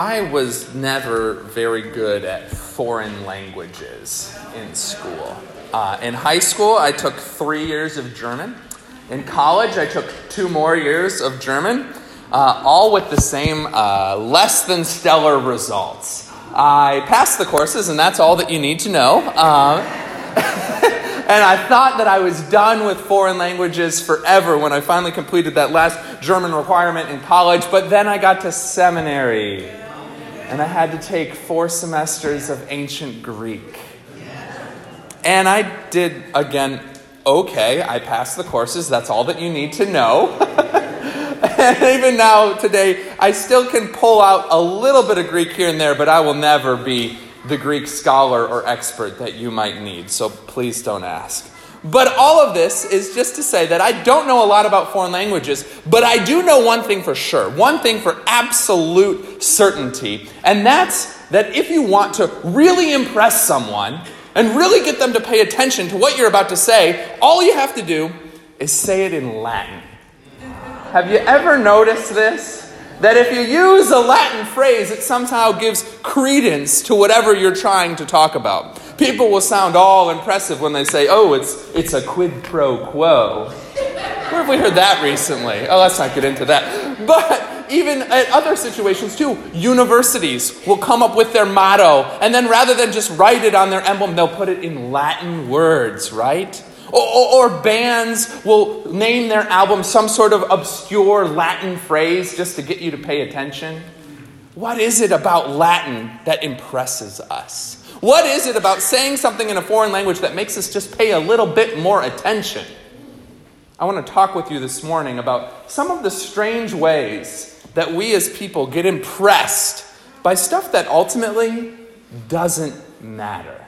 I was never very good at foreign languages in school. Uh, in high school, I took three years of German. In college, I took two more years of German, uh, all with the same uh, less than stellar results. I passed the courses, and that's all that you need to know. Uh, and I thought that I was done with foreign languages forever when I finally completed that last German requirement in college. But then I got to seminary, and I had to take four semesters of ancient Greek. And I did, again, okay. I passed the courses. That's all that you need to know. and even now, today, I still can pull out a little bit of Greek here and there, but I will never be the Greek scholar or expert that you might need, so please don't ask. But all of this is just to say that I don't know a lot about foreign languages, but I do know one thing for sure, one thing for absolute certainty, and that's that if you want to really impress someone and really get them to pay attention to what you're about to say, all you have to do is say it in Latin. Have you ever noticed this? that if you use a Latin phrase, it somehow gives credence to whatever you're trying to talk about. People will sound all impressive when they say, oh, it's, it's a quid pro quo. Where have we heard that recently? Oh, let's not get into that. But even at other situations too, universities will come up with their motto, and then rather than just write it on their emblem, they'll put it in Latin words, right? Or, or, or, bands will name their album some sort of obscure Latin phrase just to get you to pay attention. What is it about Latin that impresses us? What is it about saying something in a foreign language that makes us just pay a little bit more attention? I want to talk with you this morning about some of the strange ways that we as people get impressed by stuff that ultimately doesn't matter.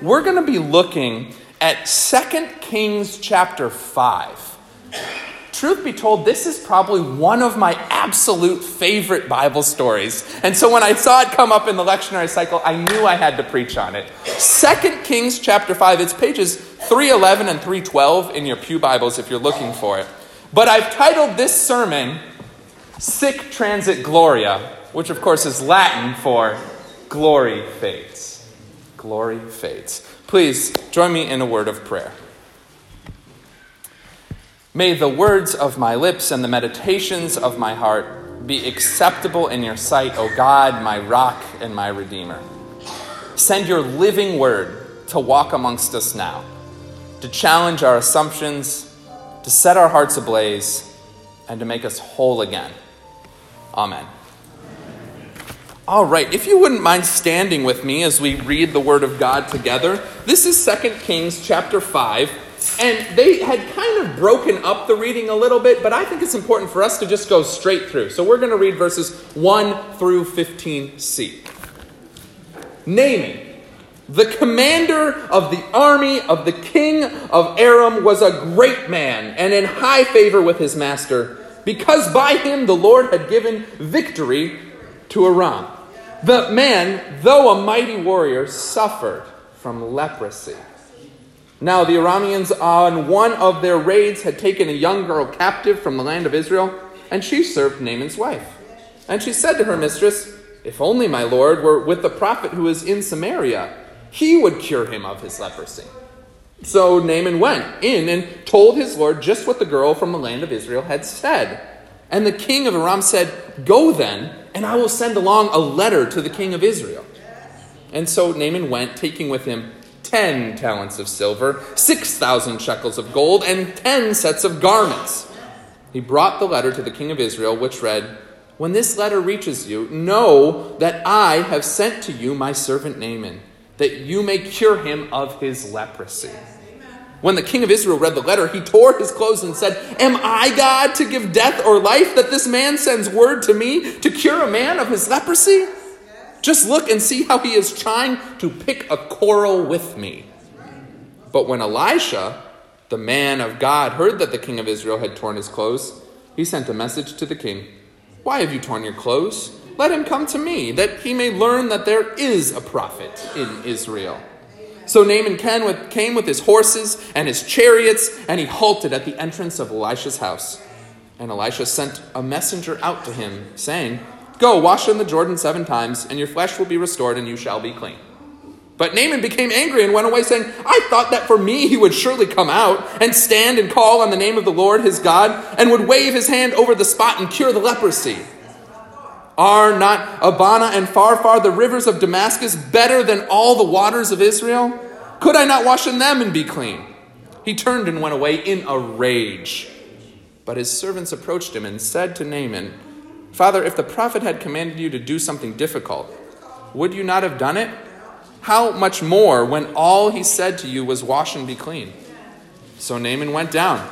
We're going to be looking at 2 Kings chapter 5. Truth be told, this is probably one of my absolute favorite Bible stories. And so when I saw it come up in the lectionary cycle, I knew I had to preach on it. 2 Kings chapter 5, it's pages 311 and 312 in your Pew Bibles if you're looking for it. But I've titled this sermon Sic Transit Gloria, which of course is Latin for glory fades. Glory fades. Please join me in a word of prayer. May the words of my lips and the meditations of my heart be acceptable in your sight, O God, my rock and my redeemer. Send your living word to walk amongst us now, to challenge our assumptions, to set our hearts ablaze, and to make us whole again. Amen. All right, if you wouldn't mind standing with me as we read the Word of God together, this is 2 Kings chapter 5. And they had kind of broken up the reading a little bit, but I think it's important for us to just go straight through. So we're going to read verses 1 through 15c. Naaman, the commander of the army of the king of Aram was a great man and in high favor with his master, because by him the Lord had given victory to Aram. The man, though a mighty warrior, suffered from leprosy. Now, the Arameans, on uh, one of their raids, had taken a young girl captive from the land of Israel, and she served Naaman's wife. And she said to her mistress, If only my lord were with the prophet who is in Samaria, he would cure him of his leprosy. So Naaman went in and told his lord just what the girl from the land of Israel had said. And the king of Aram said, Go then and I will send along a letter to the king of Israel. And so Naaman went, taking with him ten talents of silver, six thousand shekels of gold, and ten sets of garments. He brought the letter to the king of Israel, which read, When this letter reaches you, know that I have sent to you my servant Naaman, that you may cure him of his leprosy. When the king of Israel read the letter, he tore his clothes and said, Am I God to give death or life that this man sends word to me to cure a man of his leprosy? Just look and see how he is trying to pick a quarrel with me. But when Elisha, the man of God, heard that the king of Israel had torn his clothes, he sent a message to the king Why have you torn your clothes? Let him come to me, that he may learn that there is a prophet in Israel. So Naaman came with his horses and his chariots, and he halted at the entrance of Elisha's house. And Elisha sent a messenger out to him, saying, Go, wash in the Jordan seven times, and your flesh will be restored, and you shall be clean. But Naaman became angry and went away, saying, I thought that for me he would surely come out and stand and call on the name of the Lord his God, and would wave his hand over the spot and cure the leprosy. Are not Abana and Pharpar, the rivers of Damascus, better than all the waters of Israel? Could I not wash in them and be clean? He turned and went away in a rage. But his servants approached him and said to Naaman, Father, if the prophet had commanded you to do something difficult, would you not have done it? How much more when all he said to you was, Wash and be clean? So Naaman went down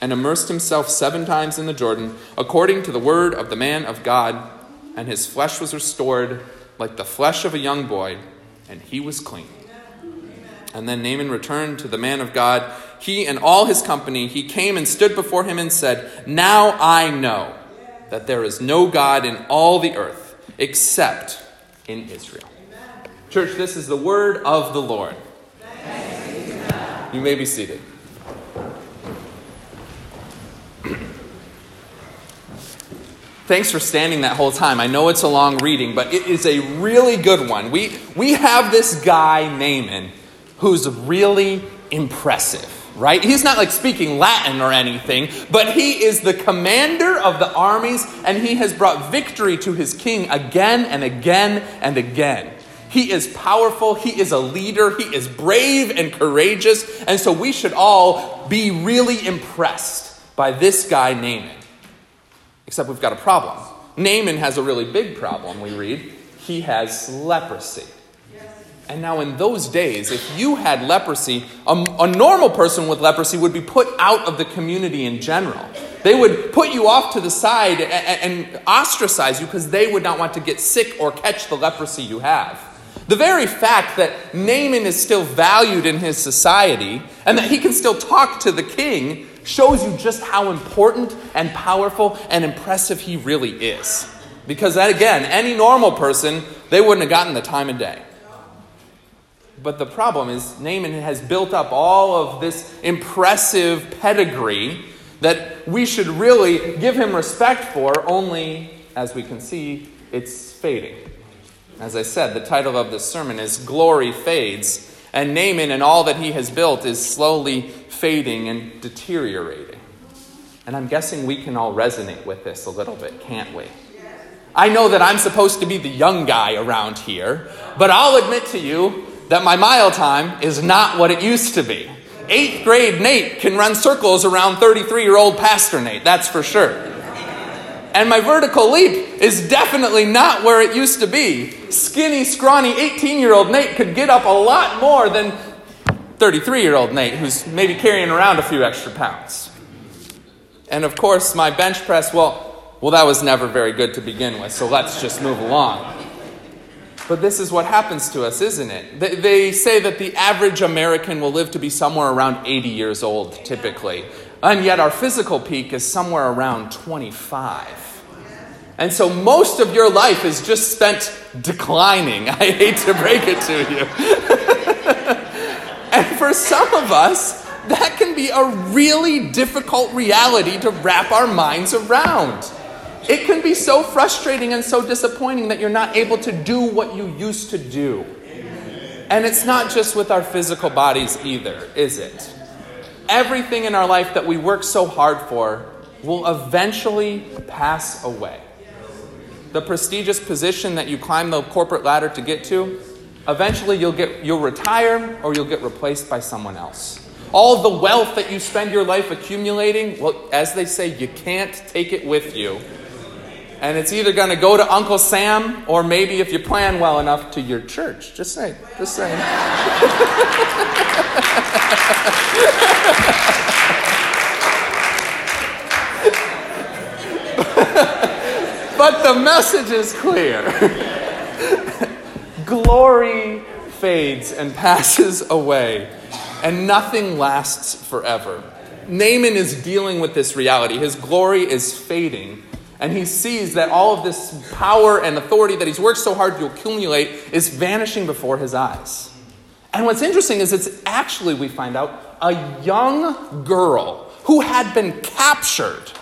and immersed himself seven times in the Jordan, according to the word of the man of God, and his flesh was restored like the flesh of a young boy, and he was clean. And then Naaman returned to the man of God. He and all his company, he came and stood before him and said, Now I know that there is no God in all the earth except in Israel. Church, this is the word of the Lord. You may be seated. Thanks for standing that whole time. I know it's a long reading, but it is a really good one. We, we have this guy, Naaman, who's really impressive right? He's not like speaking Latin or anything, but he is the commander of the armies and he has brought victory to his king again and again and again. He is powerful, he is a leader, he is brave and courageous, and so we should all be really impressed by this guy, Naaman. Except we've got a problem. Naaman has a really big problem, we read. He has leprosy. And now, in those days, if you had leprosy, a, a, normal person with leprosy would be put out of the community in general. They would put you off to the side and, and ostracize you because they would not want to get sick or catch the leprosy you have. The very fact that Naaman is still valued in his society and that he can still talk to the king shows you just how important and powerful and impressive he really is. Because, that, again, any normal person, they wouldn't have gotten the time of day. But the problem is, Naaman has built up all of this impressive pedigree that we should really give him respect for, only, as we can see, it's fading. As I said, the title of this sermon is Glory Fades, and Naaman and all that he has built is slowly fading and deteriorating. And I'm guessing we can all resonate with this a little bit, can't we? I know that I'm supposed to be the young guy around here, but I'll admit to you that my mile time is not what it used to be. Eighth grade Nate can run circles around 33 year old Pastor Nate, that's for sure. And my vertical leap is definitely not where it used to be. Skinny, scrawny 18 year old Nate could get up a lot more than 33 year old Nate, who's maybe carrying around a few extra pounds. And of course, my bench press, well, well, that was never very good to begin with, so let's just move along. But this is what happens to us, isn't it? They, they say that the average American will live to be somewhere around 80 years old, typically. And yet our physical peak is somewhere around 25. And so most of your life is just spent declining. I hate to break it to you. and for some of us, that can be a really difficult reality to wrap our minds around. It can be so frustrating and so disappointing that you're not able to do what you used to do. And it's not just with our physical bodies either, is it? Everything in our life that we work so hard for will eventually pass away. The prestigious position that you climb the corporate ladder to get to, eventually you'll get you'll retire or you'll get replaced by someone else. All the wealth that you spend your life accumulating, well, as they say, you can't take it with you and it's either going to go to Uncle Sam or maybe, if you plan well enough, to your church. Just saying. Just saying. but the message is clear glory fades and passes away, and nothing lasts forever. Naaman is dealing with this reality. His glory is fading and he sees that all of this power and authority that he's worked so hard to accumulate is vanishing before his eyes. And what's interesting is it's actually, we find out, a young girl who had been captured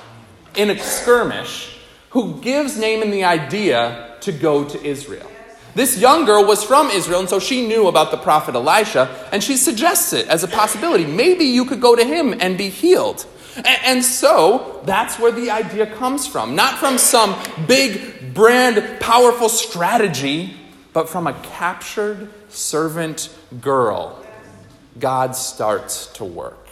in a skirmish who gives Naaman the idea to go to Israel. This young girl was from Israel, and so she knew about the prophet Elisha, and she suggests it as a possibility. Maybe you could go to him and be healed. And so that's where the idea comes from. Not from some big, brand, powerful strategy, but from a captured servant girl. God starts to work.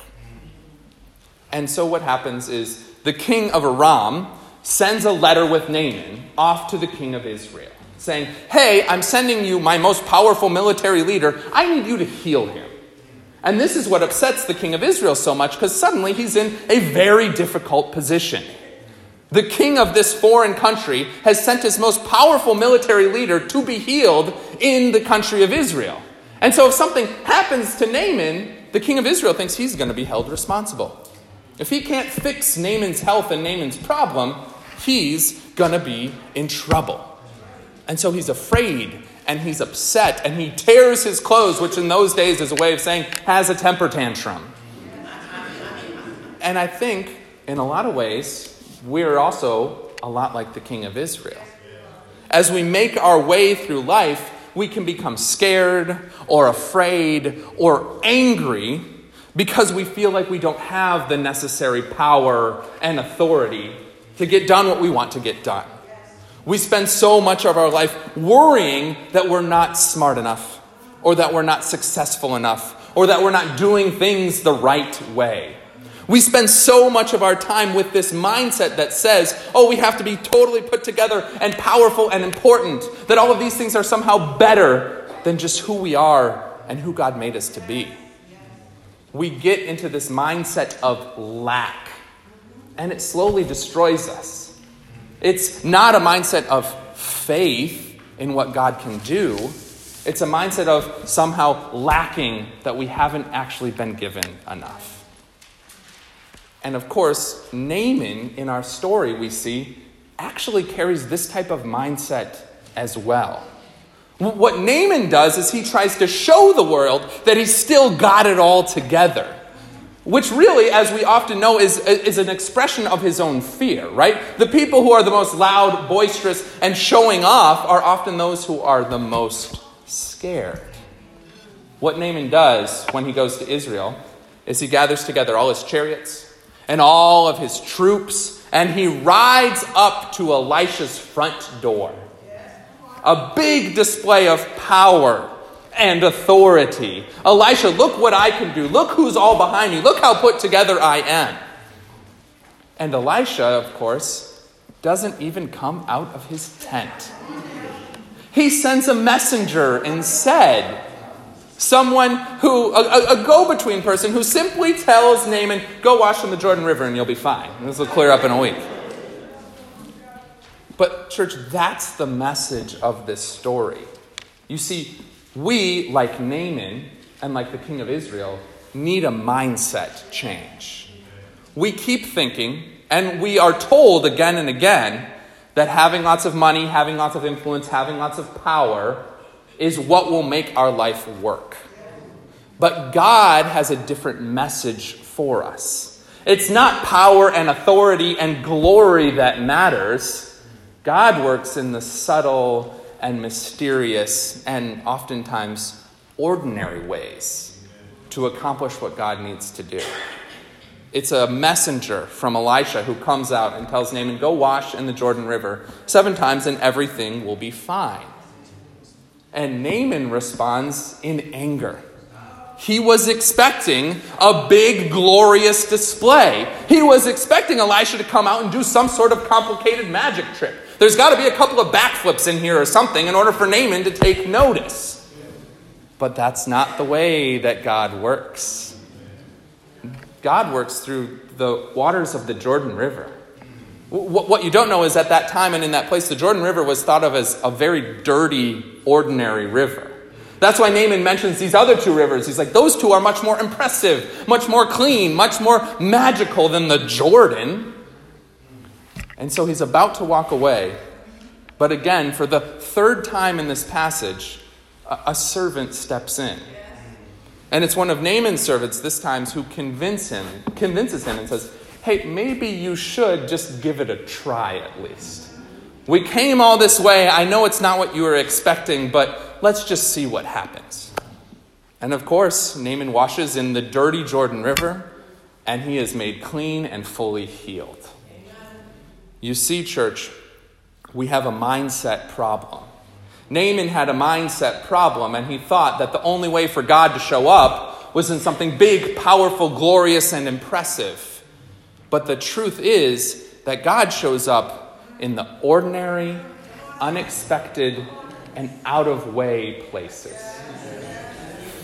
And so what happens is the king of Aram sends a letter with Naaman off to the king of Israel, saying, Hey, I'm sending you my most powerful military leader. I need you to heal him. And this is what upsets the king of Israel so much because suddenly he's in a very difficult position. The king of this foreign country has sent his most powerful military leader to be healed in the country of Israel. And so if something happens to Naaman, the king of Israel thinks he's going to be held responsible. If he can't fix Naaman's health and Naaman's problem, he's going to be in trouble. And so he's afraid and he's upset and he tears his clothes, which in those days is a way of saying has a temper tantrum. And I think in a lot of ways, we're also a lot like the king of Israel. As we make our way through life, we can become scared or afraid or angry because we feel like we don't have the necessary power and authority to get done what we want to get done. We spend so much of our life worrying that we're not smart enough, or that we're not successful enough, or that we're not doing things the right way. We spend so much of our time with this mindset that says, oh, we have to be totally put together and powerful and important, that all of these things are somehow better than just who we are and who God made us to be. We get into this mindset of lack, and it slowly destroys us. It's not a mindset of faith in what God can do. It's a mindset of somehow lacking that we haven't actually been given enough. And of course, Naaman in our story we see actually carries this type of mindset as well. What Naaman does is he tries to show the world that he's still got it all together. Which really, as we often know, is, is an expression of his own fear, right? The people who are the most loud, boisterous, and showing off are often those who are the most scared. What Naaman does when he goes to Israel is he gathers together all his chariots and all of his troops, and he rides up to Elisha's front door. A big display of power and authority. Elisha, look what I can do. Look who's all behind me. Look how put together I am. And Elisha, of course, doesn't even come out of his tent. He sends a messenger instead. Someone who, a, a go between person who simply tells Naaman, go wash in the Jordan River and you'll be fine. This will clear up in a week. But, church, that's the message of this story. You see, we, like Naaman and like the king of Israel, need a mindset change. We keep thinking, and we are told again and again, that having lots of money, having lots of influence, having lots of power is what will make our life work. But God has a different message for us. It's not power and authority and glory that matters. God works in the subtle and mysterious and oftentimes ordinary ways to accomplish what God needs to do. It's a messenger from Elisha who comes out and tells Naaman, Go wash in the Jordan River seven times and everything will be fine. And Naaman responds in anger. He was expecting a big, glorious display. He was expecting Elisha to come out and do some sort of complicated magic trick. There's got to be a couple of backflips in here or something in order for Naaman to take notice. But that's not the way that God works. God works through the waters of the Jordan River. What you don't know is at that time and in that place, the Jordan River was thought of as a very dirty, ordinary river. That's why Naaman mentions these other two rivers. He's like, those two are much more impressive, much more clean, much more magical than the Jordan. And so he's about to walk away. But again, for the third time in this passage, a, servant steps in. And it's one of Naaman's servants this time who convince him, convinces him and says, Hey, maybe you should just give it a try at least. We came all this way. I know it's not what you were expecting, but let's just see what happens. And of course, Naaman washes in the dirty Jordan River, and he is made clean and fully healed. You see, church, we have a mindset problem. Naaman had a mindset problem, and he thought that the only way for God to show up was in something big, powerful, glorious, and impressive. But the truth is that God shows up in the ordinary, unexpected, and out of way places.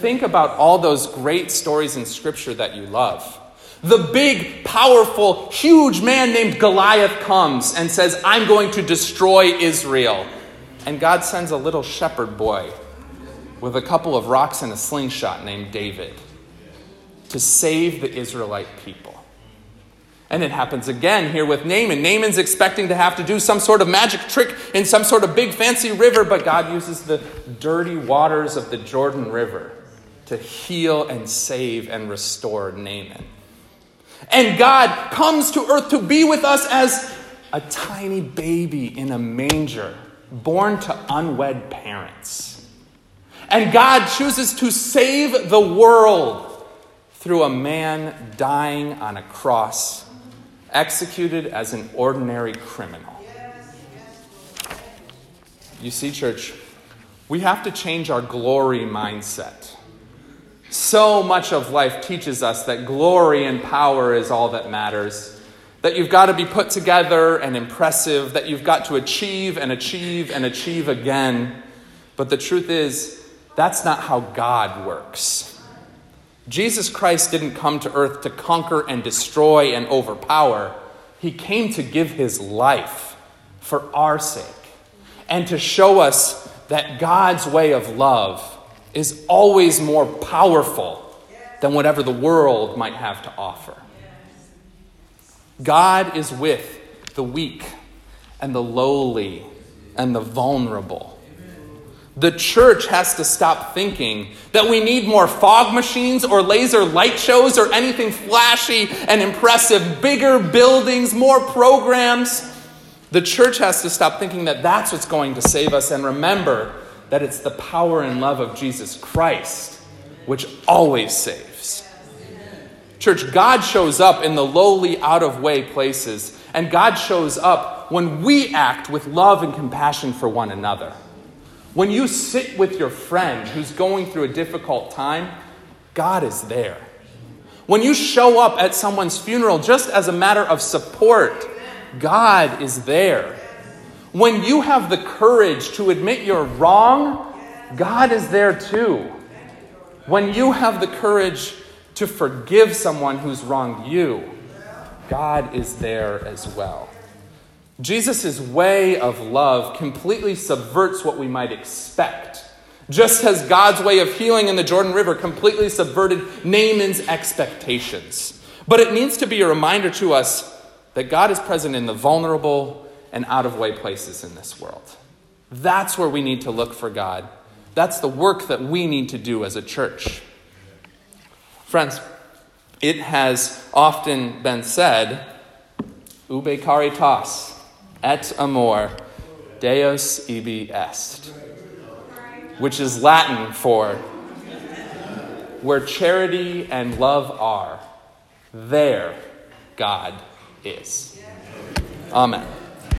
Think about all those great stories in Scripture that you love. The big, powerful, huge man named Goliath comes and says, I'm going to destroy Israel. And God sends a little shepherd boy with a couple of rocks and a slingshot named David to save the Israelite people. And it happens again here with Naaman. Naaman's expecting to have to do some sort of magic trick in some sort of big fancy river, but God uses the dirty waters of the Jordan River to heal and save and restore Naaman. And God comes to earth to be with us as a tiny baby in a manger, born to unwed parents. And God chooses to save the world through a man dying on a cross, executed as an ordinary criminal. You see, church, we have to change our glory mindset. So much of life teaches us that glory and power is all that matters. That you've got to be put together and impressive, that you've got to achieve and achieve and achieve again. But the truth is, that's not how God works. Jesus Christ didn't come to earth to conquer and destroy and overpower, He came to give His life for our sake and to show us that God's way of love is always more powerful than whatever the world might have to offer. God is with the weak and the lowly and the vulnerable. The church has to stop thinking that we need more fog machines or laser light shows or anything flashy and impressive, bigger buildings, more programs. The church has to stop thinking that that's what's going to save us and remember that it's the power and love of Jesus Christ which always saves. Church, God shows up in the lowly, out of way places, and God shows up when we act with love and compassion for one another. When you sit with your friend who's going through a difficult time, God is there. When you show up at someone's funeral just as a matter of support, God is there. When you have the courage to admit you're wrong, God is there too. When you have the courage to forgive someone who's wronged you, God is there as well. Jesus' way of love completely subverts what we might expect, just as God's way of healing in the Jordan River completely subverted Naaman's expectations. But it needs to be a reminder to us that God is present in the vulnerable and out of way places in this world. That's where we need to look for God. That's the work that we need to do as a church. Friends, it has often been said, Ubi caritas et amor Deus ibi est, which is Latin for where charity and love are, there God is. Amen.